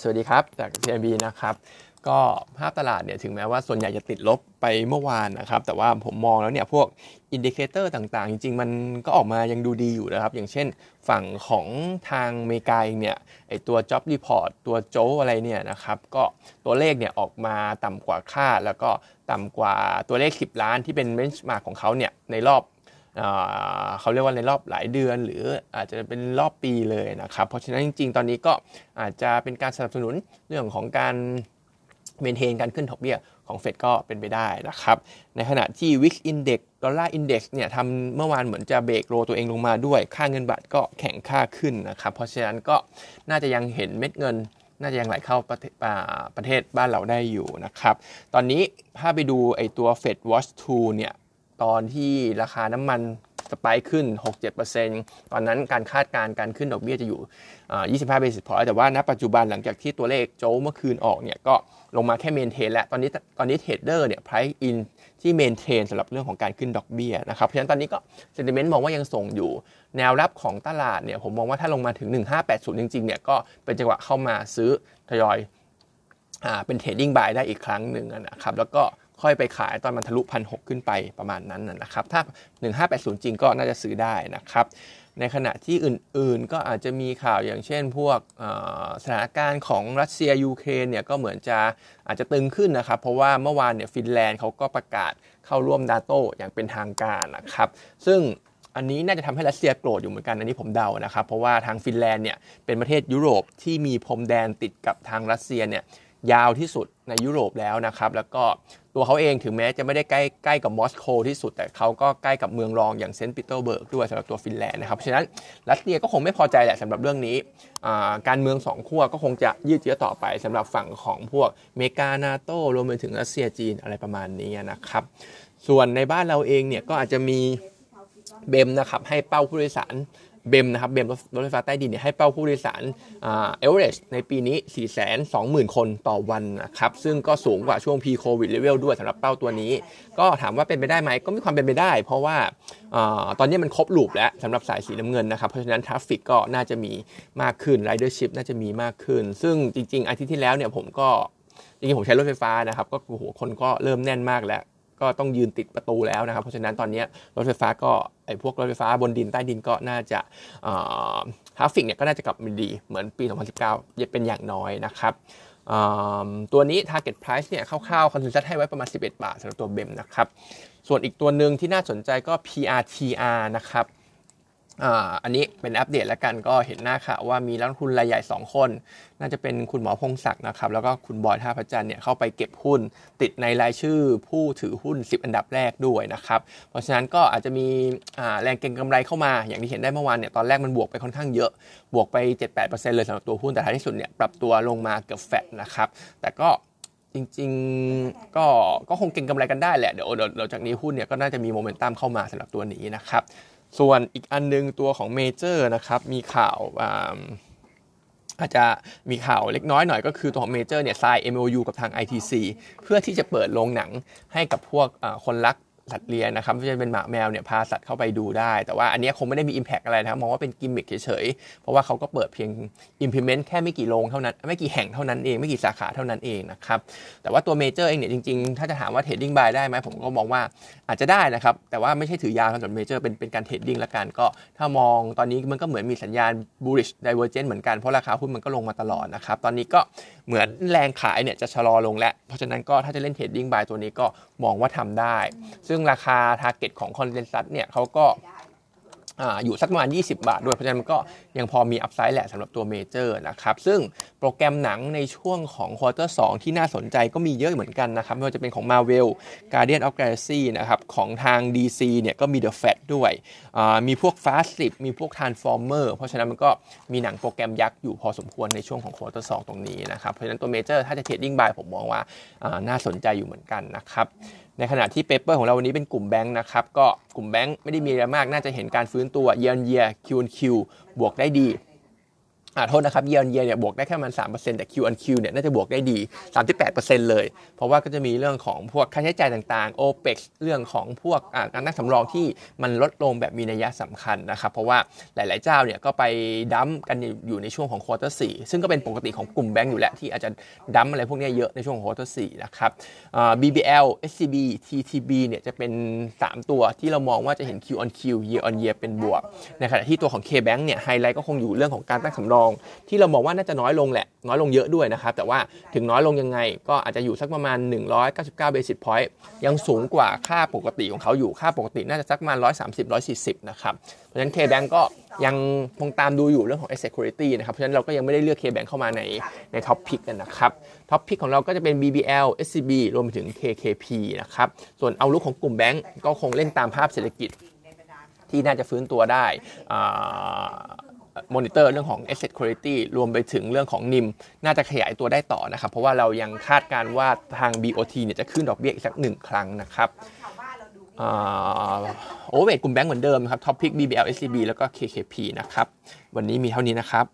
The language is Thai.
สวัสดีครับ จาก CMB นะครับ ก็ภาพตลาดเนี่ยถึงแม้ว่าส่วนใหญ่จะติดลบไปเมื่อวานนะครับ แต่ว่าผมมองแล้วเนี่ยพวก indicator ต่างๆ จริงๆ มันก็ออกมายังดูดีอยู่นะครับ อย่างเช่นฝั่งของทางเมกาเองเนี่ยไอตัว Job Report ตัวโจอะไรเนี่ยนะครับก็ตัวเลขเนี่ยออกมาต่ำกว่าคาดแล้วก็ต่ำกว่าตัวเลข 10 ล้านที่เป็น benchmark ของเขาเนี่ยในรอบ เขาเรียกว่าในรอบหลายเดือน หรืออาจจะเป็นรอบปีเลยนะครับ เพราะฉะนั้นจริง ๆ ตอนนี้ก็อาจจะเป็นการสนับสนุนเรื่องของการเมนเทนการขึ้นดอกเบี้ยของเฟดก็เป็นไปได้นะครับ ในขณะที่ Wix Index ดอลลาร์อินเด็กซ์เนี่ยทำเมื่อวานเหมือนจะเบรกโรตัวเองลงมาด้วย ค่าเงินบาทก็แข็งค่าขึ้นนะครับ เพราะฉะนั้นก็น่าจะยังเห็นเม็ดเงิน น่าจะยังไหลเข้าประเทศประเทศบ้านเราได้อยู่นะครับ ตอนนี้ถ้าไปดูไอตัว Fed Watch 2เนี่ย ตอนที่ราคาน้ำมัน spike ขึ้น 6-7%ตอนนั้นการคาดการณ์การขึ้นดอกเบี้ยจะอยู่ 25 basis point แต่ว่าณปัจจุบันหลังจากที่ตัวเลขโจเมื่อคืนออกเนี่ยก็ลงมาแค่ maintain แล้ว ตอนนี้ตอนนี้ trader เนี่ย price in ที่ maintain สำหรับเรื่องของการขึ้นดอกเบี้ยนะครับ เพราะฉะนั้นตอนนี้ก็ sentiment มองว่ายังส่งอยู่ แนวรับของตลาดเนี่ยผมมองว่าถ้าลงมาถึง 1580 จริงๆเนี่ยก็เป็นจังหวะเข้ามาซื้อทยอยอ่าเป็น trading buy ได้อีกครั้งหนึ่งนะครับแล้วก็ ค่อยไปขายตอนมันทะลุพันหขึ้นไปประมาณนั้นนะครับ ถ้า 1580 จริงก็น่าจะซื้อได้นะครับ ในขณะที่อื่นๆก็อาจจะมีข่าวอย่างเช่น พวกสถานการณ์ของรัสเซียยูเครนเนี่ยก็เหมือนจะอาจจะตึงขึ้นนะครับ เพราะว่าเมื่อวานเนี่ยฟินแลนด์เขาก็ประกาศเข้าร่วมนาโตอย่างเป็นทางการนะครับ ซึ่งอันนี้น่าจะทำให้รัสเซียโกรธอยู่เหมือนกัน อันนี้ผมเดานะครับ เพราะว่าทางฟินแลนด์เนี่ยเป็นประเทศยุโรปที่มีพรมแดนติดกับทางรัสเซียเนี่ยยาวที่สุดในยุโรปแล้วนะครับ แล้วก็ ตัวเขาเองถึงแม้จะไม่ได้ใกล้ใกล้กับมอสโกที่สุด แต่เขาก็ใกล้กับเมืองรองอย่างเซนต์ปีเตอร์เบิร์กด้วยสำหรับตัวฟินแลนด์นะครับเพราะฉะนั้นรัสเซียก็คงไม่พอใจแหละสำหรับเรื่องนี้การเมืองสองขั้วก็คงจะยืดเยื้อต่อไปสำหรับฝั่งของพวกเมกานาโตรวมไปถึงรัสเซียจีนอะไรประมาณนี้นะครับ ส่วนในบ้านเราเองเนี่ยก็อาจจะมี BEM นะครับให้เป้าผู้โดยสาร BEM นะครับ BEMรถไฟฟ้าใต้ดินเนี่ยให้เป้าผู้โดยสารเอเวอเรสในปีนี้ 420,000 คนต่อวันนะครับ ซึ่งก็สูงกว่าช่วง p ีโควิดเลเวลด้วยสำหรับเป้าตัวนี้ ก็ถามว่าเป็นไปได้ไหมก็มีความเป็นไปได้ เพราะว่าตอนนี้มันครบ loop แล้วสำหรับสายสีน้ำเงินนะครับ เพราะฉะนั้น traffic ก็น่าจะมีมากขึ้น ridership น่าจะมีมากขึ้น ซึ่งจริง ๆ อาทิตย์ที่แล้วเนี่ยผมก็จริงๆผมใช้รถไฟฟ้านะครับ ก็โอ้โหคนก็เริ่มแน่นมากแล้ว ก็ต้องยืนติดประตูแล้วนะครับ เพราะฉะนั้นตอนนี้รถไฟฟ้าก็ไอ้พวกรถไฟฟ้าบนดินใต้ดินก็น่าจะ traffic เนี่ยก็น่าจะกลับมาดีเหมือนปี 2019 เป็นอย่างน้อยนะครับตัวนี้ target price เนี่ยคร่าวๆ consensus ให้ไว้ประมาณ 11 บาทสำหรับตัว BEM นะครับ ส่วนอีกตัวหนึ่งที่น่าสนใจก็ PRTR นะครับ อันนี้เป็นอัปเดตแล้วกันก็เห็นหน้าข่าวว่ามีนักลงทุนรายใหญ่ 2 คน น่าจะเป็นคุณหมอพงศักดิ์นะครับ แล้วก็คุณบอยท่าพระจันทร์เนี่ยเข้าไปเก็บหุ้น ติดในรายชื่อผู้ถือหุ้น 10 อันดับแรกด้วยนะครับ เพราะฉะนั้นก็อาจจะมีแรงเก็งกำไรเข้ามา อย่างที่เห็นได้เมื่อวานเนี่ยตอนแรกมันบวกไปค่อนข้างเยอะ บวกไป 7-8%เลยสำหรับตัวหุ้นแต่ท้ายที่สุดเนี่ยปรับตัวลงมาเกือบแฟดนะครับแต่ก็จริงๆก็ก็คงเก็งกำไรกันได้แหละเดี๋ยวเดี๋ยวจากนี้หุ้นเนี่ยก็น่าจะมีโมเมนตัมเข้ามาสำหรับตัวนี้นะครับ ส่วนอีกอันนึงตัวของเมเจอร์นะครับมีข่าวอาจจะมีข่าวเล็กน้อยหน่อยก็คือตัวของเมเจอร์เนี่ยไซน์ MOU กับทาง ITC เพื่อที่จะเปิดโรงหนังให้กับพวกคนรัก สัตว์เลี้ยงนะครับไม่ใช่เป็นหมาแมวเนี่ยพาสัตว์เข้าไปดูได้ แต่ว่าอันนี้คงไม่ได้มี Impact อะไรนะมองว่าเป็นกิมมิคเฉยๆ เพราะว่าเขาก็เปิดเพียง implement แค่ไม่กี่โรงเท่านั้น ไม่กี่แห่งเท่านั้นเอง ไม่กี่สาขาเท่านั้นเองนะครับแต่ว่าตัวเมเจอร์เองเนี่ยจริงๆ ถ้าจะถามว่า trading buy ได้ไหมผมก็มองว่าอาจจะได้นะครับแต่ว่าไม่ใช่ถือยาวสำหรับเมเจอร์เป็นเป็นการ trading ละกันก็ ถ้ามองตอนนี้มันก็เหมือนมีสัญญาณ bullish divergence เหมือนกันเพราะราคาหุ้นมันก็ลงมาตลอดนะครับตอนนี้ก็เหมือนแรงขายเนี่ยจะชะลอลงแล้วเพราะฉะนั้นก็ถ้าจะเล่น trading buy ตัวนี้ก็มองว่าทำได้ ซึ่งราคา target ของ consensus เนี่ยเขาก็อยู่สักประมาณ 20 บาทด้วย เพราะฉะนั้นมันก็ ยังพอมี upside แหละสำหรับตัวเมเจอร์นะครับ ซึ่งโปรแกรมหนังในช่วงของ quarter สองที่น่าสนใจก็มีเยอะเหมือนกันนะครับ ไม่ว่าจะเป็นของ Marvel Guardian of Galaxy นะครับ ของทาง DC เนี่ยก็มี The Flash ด้วยมีพวก Fast 10มีพวก Transformer เพราะฉะนั้นมันก็มีหนังโปรแกรมยักษ์อยู่พอสมควรในช่วงของ quarter สองตรงนี้นะครับ เพราะฉะนั้นตัวเมเจอร์ถ้าจะ trading buy ผมมองว่าน่าสนใจอยู่เหมือนกันนะครับในขณะที่ paper ของเราวันนี้เป็นกลุ่มแบงค์นะครับ ก็กลุ่มแบงค์ไม่ได้มีอะไรมาก น่าจะเห็นการฟื้นตัวเยียนเยียคิวคิว บวกได้ดี อ่าโทษนะครับ year on year เนี่ยบวกได้แค่มัน3%แต่ Q on Q เนี่ยน่าจะบวกได้ดี38%เปอร์เซ็นต์เลย เพราะว่าก็จะมีเรื่องของพวกค่าใช้จ่ายต่างๆ OPEX เรื่องของพวกการตั้งสำรองที่มันลดลงแบบมีนัยสำคัญนะครับเพราะว่าหลาย ๆ เจ้าเนี่ยก็ไป dump กันอยู่ในช่วงของ quarter 4ซึ่งก็เป็นปกติของกลุ่มแบงก์อยู่แล้วที่อาจจะ dump อะไรพวกนี้เยอะในช่วงของ quarter 4นะครับ BBL SCB TTB เนี่ยจะเป็น 3 ตัวที่เรามองว่าจะเห็น Q on Q year on year เป็นบวกในขณะที่ตัวของ KBank เนี่ยไฮไลท์ก็คงอยู่เรื่องของการตั้งสำรองที่เรามองว่าน่าจะน้อยลงแหละ น้อยลงเยอะด้วยนะครับ แต่ว่าถึงน้อยลงยังไง ก็อาจจะอยู่สักประมาณ 199 basis point ยังสูงกว่าค่าปกติของเขาอยู่ค่าปกติน่าจะสักประมาณ 130 140 นะครับ เพราะฉะนั้น KBank ก็ยังคงตามดูอยู่เรื่องของ asset quality นะครับ เพราะฉะนั้นเราก็ยังไม่ได้เลือก KBank เข้ามาในใน top pick กันนะครับ top pick ของเราก็จะเป็น BBL SCB รวมไปถึง KKP นะครับ ส่วนเอาลุกของกลุ่มแบงก์ก็คงเล่นตามภาพเศรษฐกิจที่น่าจะฟื้นตัวได้ มอนิเตอร์เรื่องของ asset quality รวมไปถึงเรื่องของ NIM น่าจะขยายตัวได้ต่อนะครับ เพราะว่าเรายังคาดการว่าทาง BOT เนี่ยจะขึ้นดอกเบี้ยอีกสักหนึ่งครั้งนะครับ overall กลุ่มแบงก์เหมือนเดิมครับ top pick BBL SCB แล้วก็ KKP นะครับ วันนี้มีเท่านี้นะครับ